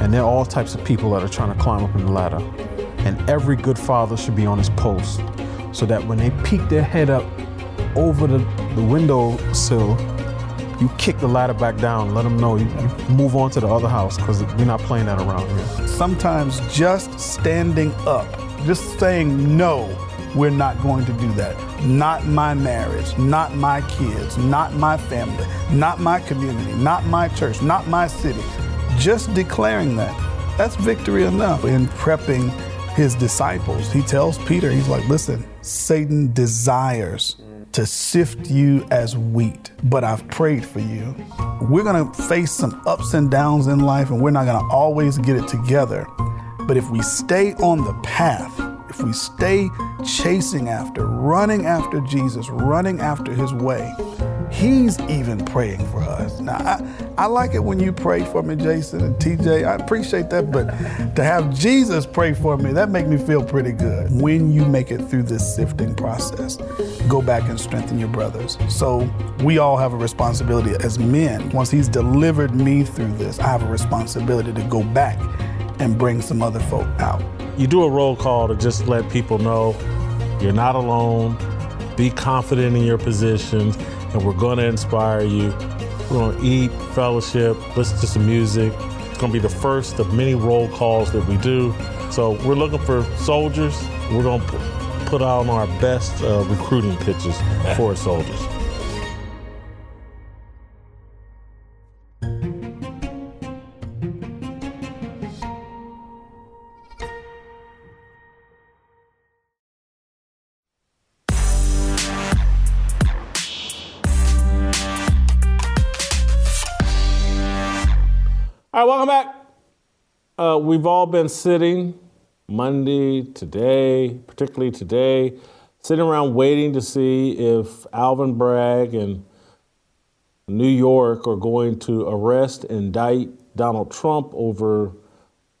And there are all types of people that are trying to climb up in the ladder. And every good father should be on his post so that when they peek their head up over the, the window sill, you kick the ladder back down, let them know you, you move on to the other house because we're not playing that around here. Sometimes just standing up, just saying no, we're not going to do that. Not my marriage, not my kids, not my family, not my community, not my church, not my city. Just declaring that, that's victory enough in prepping his disciples. He tells Peter, he's like, listen, Satan desires to sift you as wheat, but I've prayed for you. We're gonna face some ups and downs in life, and we're not gonna always get it together. But if we stay on the path, if we stay chasing after, running after Jesus, running after his way, He's even praying for us. Now, I, I like it when you pray for me, Jason and TJ. I appreciate that, but to have Jesus pray for me, that makes me feel pretty good. When you make it through this sifting process, go back and strengthen your brothers. So we all have a responsibility as men. Once He's delivered me through this, I have a responsibility to go back and bring some other folk out. You do a roll call to just let people know you're not alone. Be confident in your positions and we're going to inspire you. We're going to eat, fellowship, listen to some music. It's going to be the first of many roll calls that we do. So we're looking for soldiers. We're going to put on our best uh, recruiting pitches for soldiers. All right, welcome back. Uh, we've all been sitting Monday, today, particularly today, sitting around waiting to see if Alvin Bragg and New York are going to arrest, indict Donald Trump over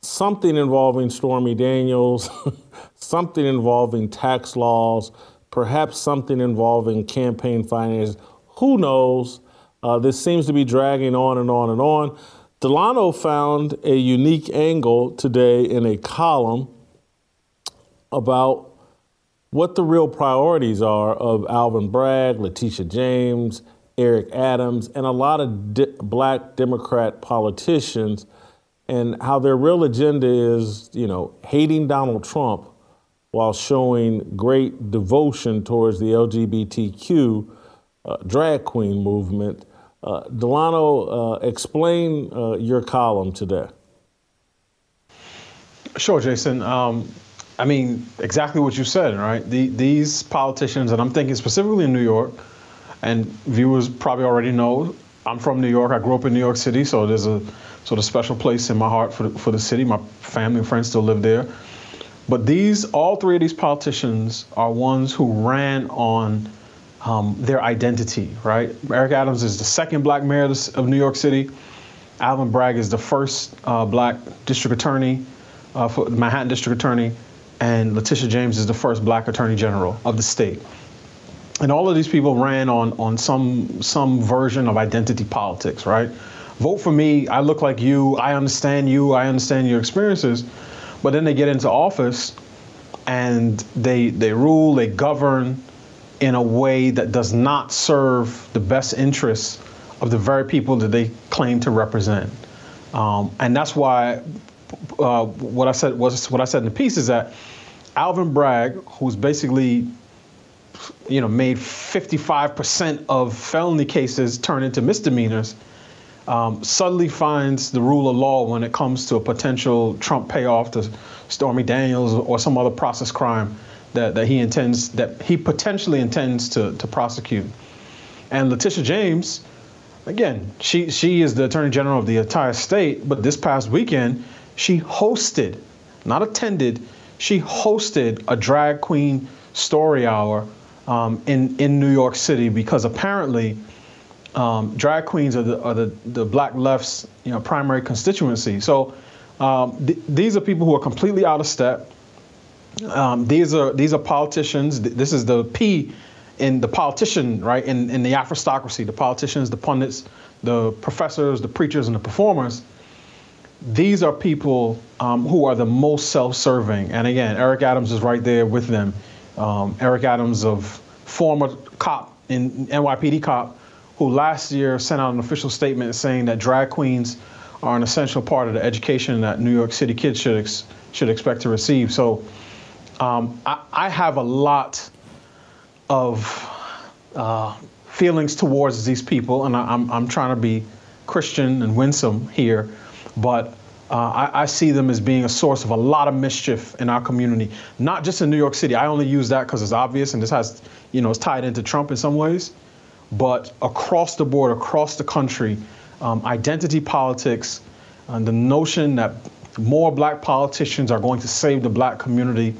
something involving Stormy Daniels, [LAUGHS] something involving tax laws, perhaps something involving campaign finance. Who knows? Uh, this seems to be dragging on and on and on. Delano found a unique angle today in a column about what the real priorities are of Alvin Bragg, Letitia James, Eric Adams, and a lot of black Democrat politicians, and how their real agenda is, you know, hating Donald Trump while showing great devotion towards the LGBTQ uh, drag queen movement. Uh, Delano, uh, explain uh, your column today. Sure, Jason. Um, I mean, exactly what you said, right? The, these politicians, and I'm thinking specifically in New York, and viewers probably already know, I'm from New York. I grew up in New York City, so there's a sort of special place in my heart for the, for the city. My family and friends still live there. But these, all three of these politicians are ones who ran on um, their identity, right? Eric Adams is the second black mayor of New York City. Alvin Bragg is the first uh, black district attorney uh, for Manhattan district attorney, and Letitia James is the first black attorney general of the state. And all of these people ran on on some some version of identity politics, right? Vote for me. I look like you. I understand you. I understand your experiences. But then they get into office, and they they rule. They govern in a way that does not serve the best interests of the very people that they claim to represent. Um, and that's why uh, what I said was what I said in the piece is that Alvin Bragg, who's basically you know made 55% of felony cases turn into misdemeanors, um, suddenly finds the rule of law when it comes to a potential Trump payoff to Stormy Daniels or some other process crime that, that he intends that he potentially intends to, to prosecute. And Letitia James, again, she she is the attorney general of the entire state, but this past weekend she hosted, not attended, she hosted a drag queen story hour um, in in New York City because apparently um, drag queens are the are the, the black left's you know primary constituency. So um, th- these are people who are completely out of step um, these are these are politicians. This is the P in the politician, right? In in the Afristocracy, the politicians, the pundits, the professors, the preachers, and the performers. These are people um, who are the most self-serving. And again, Eric Adams is right there with them. Um, Eric Adams, of former cop in NYPD cop, who last year sent out an official statement saying that drag queens are an essential part of the education that New York City kids should ex- should expect to receive. So um, I, I, have a lot of uh, feelings towards these people, and I, am trying to be Christian and winsome here, but uh, I, I, see them as being a source of a lot of mischief in our community, not just in New York City. I only use that because it's obvious and this has, you know, it's tied into Trump in some ways, but across the board, across the country, um, identity politics, and the notion that more black politicians are going to save the black community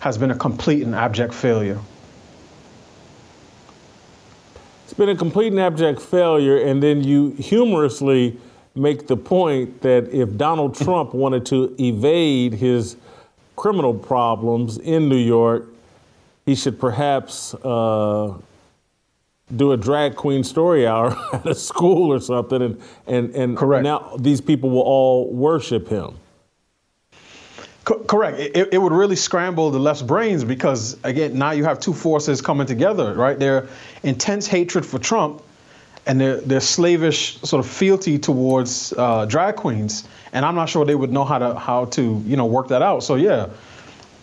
has been a complete and abject failure. It's been a complete and abject failure, and then you humorously make the point that if Donald Trump wanted to evade his criminal problems in New York, he should perhaps uh, do a drag queen story hour [LAUGHS] at a school or something, and and and Correct. now these people will all worship him. Co- correct. It, it would really scramble the left's brains because, again, now you have two forces coming together, right? Their intense hatred for Trump and their, their slavish sort of fealty towards uh, drag queens. And I'm not sure they would know how to how to you know work that out. So yeah,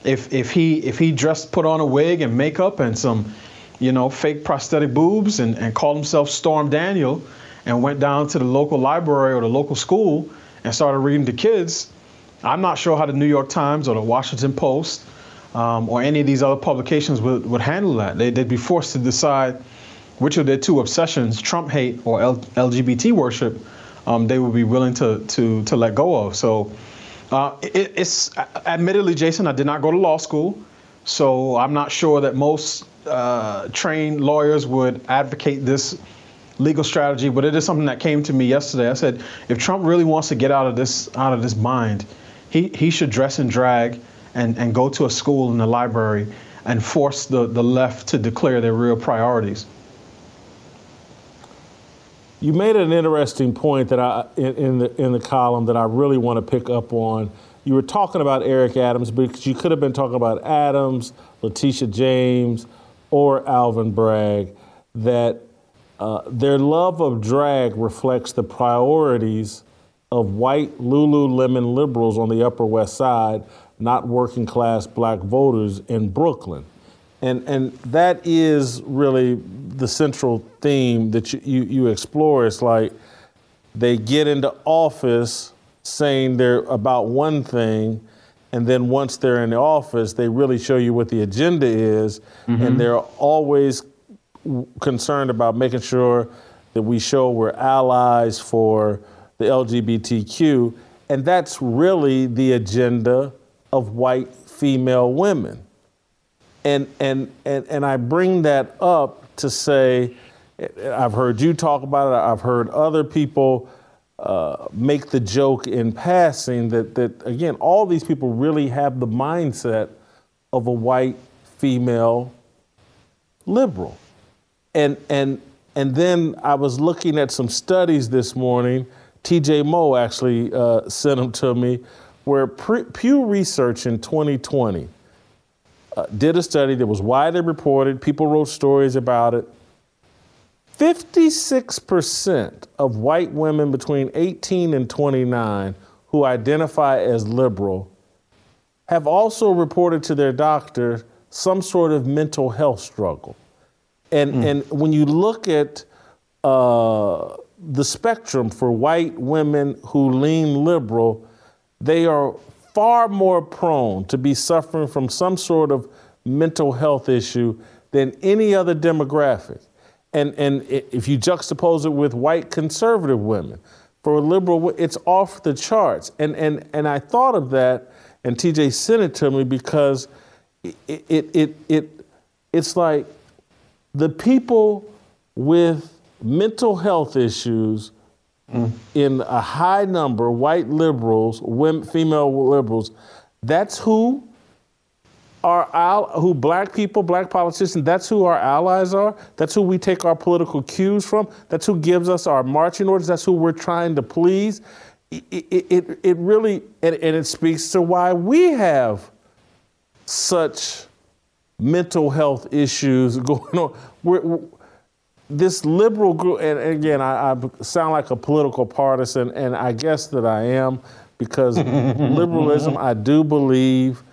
if if he if he dressed put on a wig and makeup and some you know fake prosthetic boobs and, and called himself Storm Daniel and went down to the local library or the local school and started reading to kids, I'm not sure how the New York Times or the Washington Post um, or any of these other publications would, would handle that. They, would be forced to decide which of their two obsessions, Trump hate or L- LGBT worship, um, they would be willing to to to let go of. So uh, it, it's admittedly, Jason, I did not go to law school, so I'm not sure that most uh, trained lawyers would advocate this legal strategy. But it is something that came to me yesterday. I said, if Trump really wants to get out of this out of this mind, he he should dress in drag and and go to a school in the library and force the the left to declare their real priorities. You made an interesting point that I in, in the in the column that I really want to pick up on. You were talking about Eric Adams, because you could have been talking about Adams, Letitia James, or Alvin Bragg. That uh, their love of drag reflects the priorities of white Lululemon liberals on the Upper West Side, not working class black voters in Brooklyn. And, and that is really the central theme that you, you, you explore. It's like they get into office saying they're about one thing, and then once they're in the office, they really show you what the agenda is, mm-hmm. and they're always concerned about making sure that we show we're allies for the LGBTQ, and that's really the agenda of white female women. And, and, and, and I bring that up to say, I've heard you talk about it, I've heard other people uh, make the joke in passing that, that, again, all these people really have the mindset of a white female liberal. And, and, and then I was looking at some studies this morning. TJ Moe actually uh, sent them to me, where Pew Research in 2020 uh, did a study that was widely reported. People wrote stories about it. 56% of white women between 18 and 29 who identify as liberal have also reported to their doctor some sort of mental health struggle. And, mm. and when you look at uh, the spectrum for white women who lean liberal, they are far more prone to be suffering from some sort of mental health issue than any other demographic. And, and if you juxtapose it with white conservative women, for a liberal, it's off the charts. And, and, and I thought of that, and TJ sent it to me because it, it, it, it, it's like the people with mental health issues mm. in a high number, white liberals, women, female liberals, that's who our who black people, black politicians, that's who our allies are. That's who we take our political cues from. That's who gives us our marching orders. That's who we're trying to please. It, it, it, it really, and, and it speaks to why we have such mental health issues [LAUGHS] going on. We're, we're, this liberal group, and again, I, I, sound like a political partisan, and I guess that I am because [LAUGHS] liberalism, I do believe,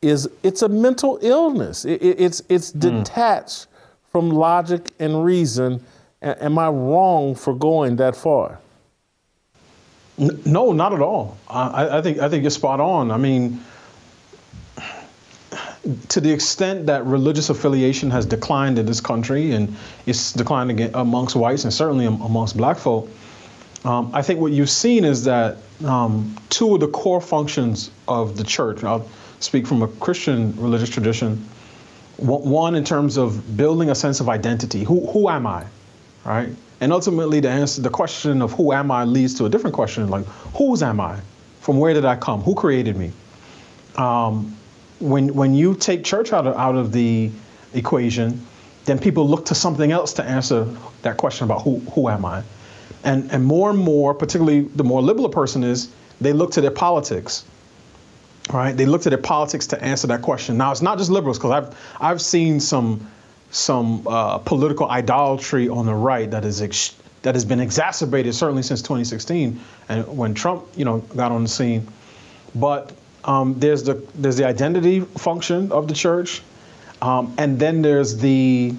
is it's a mental illness. It, it, it's it's hmm. detached mm. from logic and reason. A- am I wrong for going that far? No, not at all. I, I think I think you're spot on. I mean to the extent that religious affiliation has declined in this country and it's declining amongst whites and certainly amongst black folk, um, I think what you've seen is that um, two of the core functions of the church, I'll speak from a Christian religious tradition, one in terms of building a sense of identity. Who, who am I? Right? And ultimately, the answer, the question of who am I leads to a different question like, whose am I? From where did I come? Who created me? Um, when when you take church out of out of the equation, then people look to something else to answer that question about who who am I, and and more and more, particularly the more liberal person is, they look to their politics. Right? They look to their politics to answer that question. Now it's not just liberals because I've I've seen some some uh, political idolatry on the right that is ex- that has been exacerbated certainly since 2016 and when Trump you know got on the scene, but um, there's the there's the identity function of the church, um, and then there's the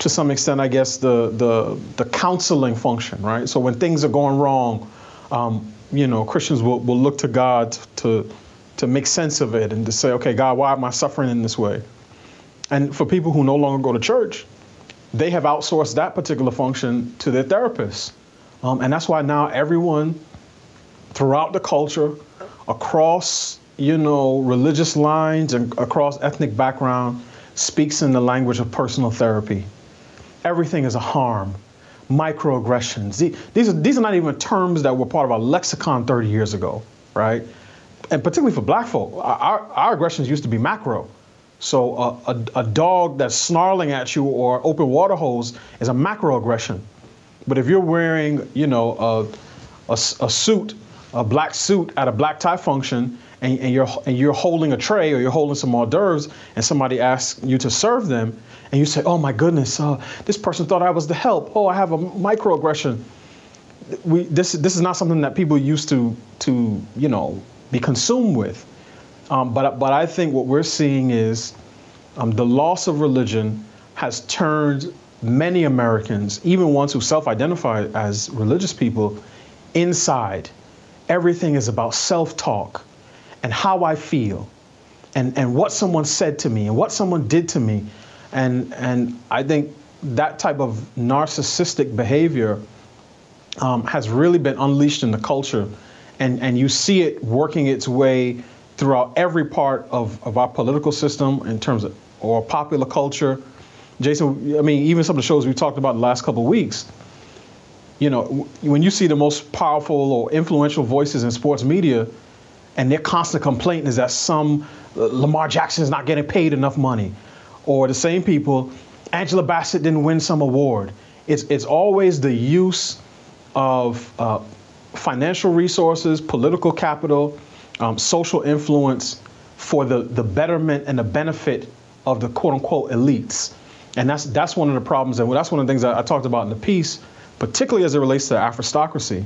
to some extent, I guess the the the counseling function, right? So when things are going wrong, um, you know, Christians will, will look to God to to make sense of it and to say, okay, God, why am I suffering in this way? And for people who no longer go to church, they have outsourced that particular function to their therapists Um, and that's why now everyone throughout the culture, across you know religious lines and across ethnic background, speaks in the language of personal therapy. Everything is a harm, microaggressions. These are these are not even terms that were part of our lexicon 30 years ago, right? And particularly for black folk, our, our aggressions used to be macro. So a, a, a dog that's snarling at you or open water hose is a macroaggression. But if you're wearing, you know, a, a, a suit, a black suit at a black tie function, and, and, you're and you're holding a tray or you're holding some hors d'oeuvres, and somebody asks you to serve them, and you say, "Oh my goodness, uh, this person thought I was the help. Oh, I have a microaggression." We this this is not something that people used to to you know be consumed with. Um, but but I think what we're seeing is um, the loss of religion has turned many Americans, even ones who self identify as religious people, inside. Everything is about self talk and how I feel and, and what someone said to me and what someone did to me. And, and I think that type of narcissistic behavior um, has really been unleashed in the culture. And, and you see it working its way throughout every part of, of our political system in terms of or popular culture Jason, I mean, even some of the shows we talked about in the last couple of weeks, you know, when you see the most powerful or influential voices in sports media, and their constant complaint is that some uh, Lamar Jackson is not getting paid enough money, or the same people, Angela Bassett didn't win some award. It's it's always the use of uh, financial resources, political capital, um, social influence for the the betterment and the benefit of the quote unquote elites. And that's that's one of the problems, and that's one of the things that I talked about in the piece, particularly as it relates to Afristocracy.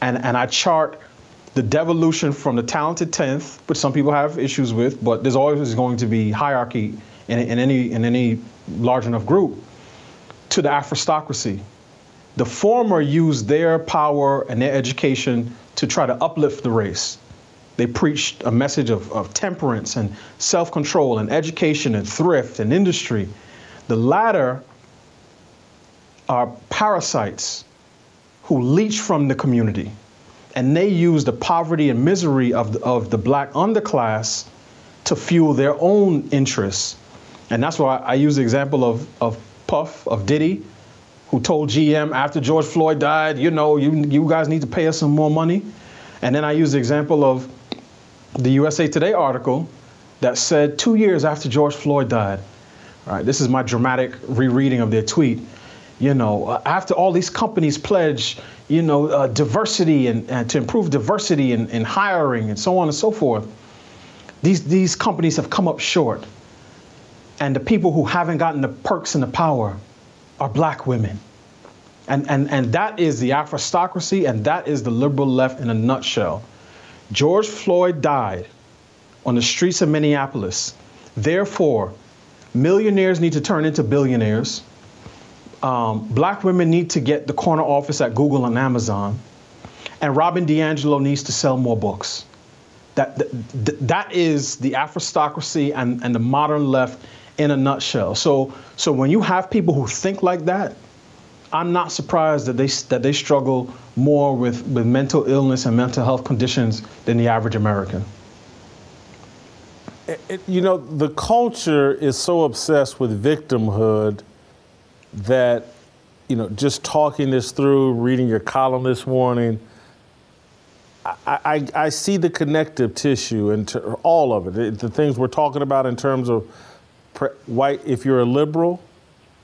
And and I chart the devolution from the talented tenth, which some people have issues with, but there's always going to be hierarchy in, in any in any large enough group, to the Afristocracy. The former use their power and their education to try to uplift the race. They preached a message of, of temperance and self control and education and thrift and industry the latter are parasites who leech from the community. And they use the poverty and misery of the, of the black underclass to fuel their own interests. And that's why I use the example of, of Puff, of Diddy, who told GM after George Floyd died, you know, you, you guys need to pay us some more money. And then I use the example of the USA Today article that said two years after George Floyd died, Right, this is my dramatic rereading of their tweet. You know, after all these companies pledge, you know, uh, diversity and, and, to improve diversity in, in hiring and so on and so forth, these these companies have come up short. And the people who haven't gotten the perks and the power are black women. And, and, and that is the Afristocracy, and that is the liberal left in a nutshell. George Floyd died on the streets of Minneapolis. Therefore, Millionaires need to turn into billionaires. Um, black women need to get the corner office at Google and Amazon. And Robin DiAngelo needs to sell more books. That, that, that is the Afristocracy and, and the modern left in a nutshell. So, so when you have people who think like that, I'm not surprised that they, that they struggle more with, with mental illness and mental health conditions than the average American. It, you know, the culture is so obsessed with victimhood that, you know, just talking this through, reading your column this morning, I, I, I see the connective tissue and all of it. The things we're talking about in terms of pre- white, if you're a liberal,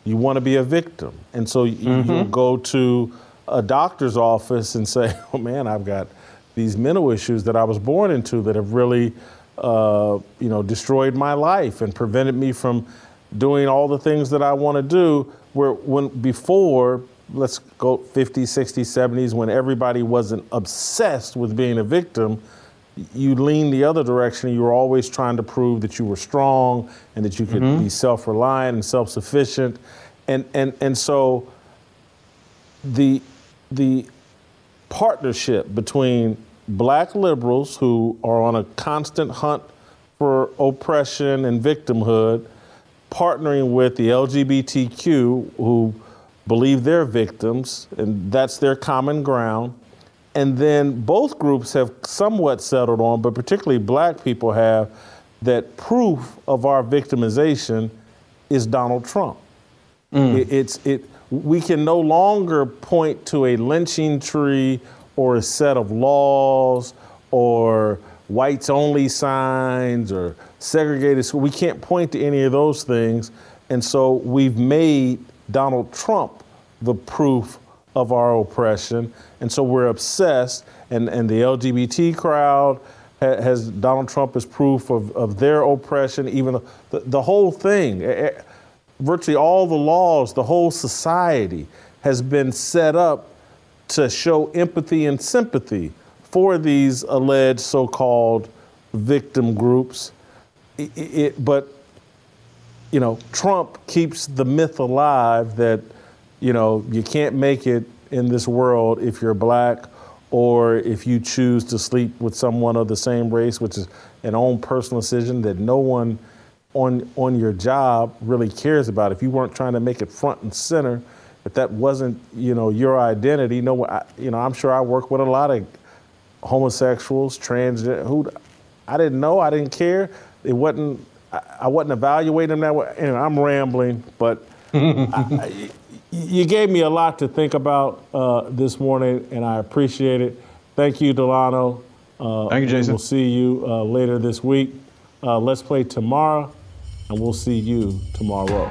you want to be a victim. And so you, mm-hmm. you'll go to a doctor's office and say, [LAUGHS] oh man, I've got these mental issues that I was born into that have really uh, you know, destroyed my life and prevented me from doing all the things that I want to do. Where when before, let's go 50s, 60s, 70s, when everybody wasn't obsessed with being a victim, you leaned the other direction. You were always trying to prove that you were strong and that you could mm-hmm. be self-reliant and self-sufficient, and and and so the the partnership between black liberals who are on a constant hunt for oppression and victimhood, partnering with the LGBTQ who believe they're victims, and that's their common ground. And then both groups have somewhat settled on, but particularly black people have, that proof of our victimization is Donald Trump. Mm. It, it's it. We can no longer point to a lynching tree or a set of laws or whites only signs or segregated school. We can't point to any of those things. And so we've made Donald Trump the proof of our oppression. And so we're obsessed, and, and the LGBT crowd ha- has Donald Trump as proof of, of their oppression, even the, the whole thing. Virtually all the laws, the whole society has been set up to show empathy and sympathy for these alleged so called victim groups. It, it, but, you know, Trump keeps the myth alive that, you know, you can't make it in this world if you're black or if you choose to sleep with someone of the same race, which is an own personal decision that no one on on your job really cares about. If you weren't trying to make it front and center, if that wasn't you know your identity, no, I, you know, I'm sure I work with a lot of homosexuals, transgender, who I didn't know, I didn't care. It wasn't, I, wasn't evaluating them that way. Anyway, I'm rambling, but [LAUGHS] I, you gave me a lot to think about uh, this morning, and I appreciate it. Thank you, Delano. Uh, Thank you, Jason. We'll see you uh, later this week. Uh, let's play tomorrow, and we'll see you tomorrow.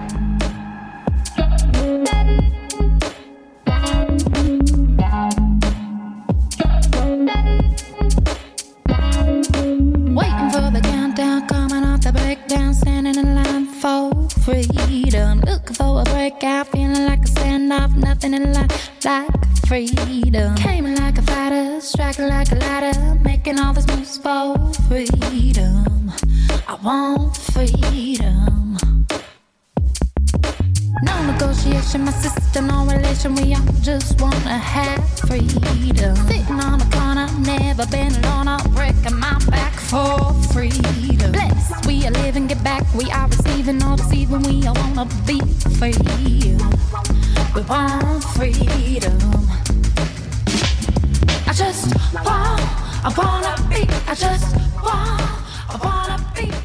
Like. Nothing in life like freedom. Came like a fighter, striking like a ladder, making all these moves for freedom. I want freedom. No negotiation, my system, no relation. We all just wanna have freedom. Sitting on the corner, never been alone. I'm breaking my back for freedom. Blessed, we are living, get back. We are receiving, all deceiving. We all wanna be free. We want freedom. I just want, I wanna be. I just want, I wanna be.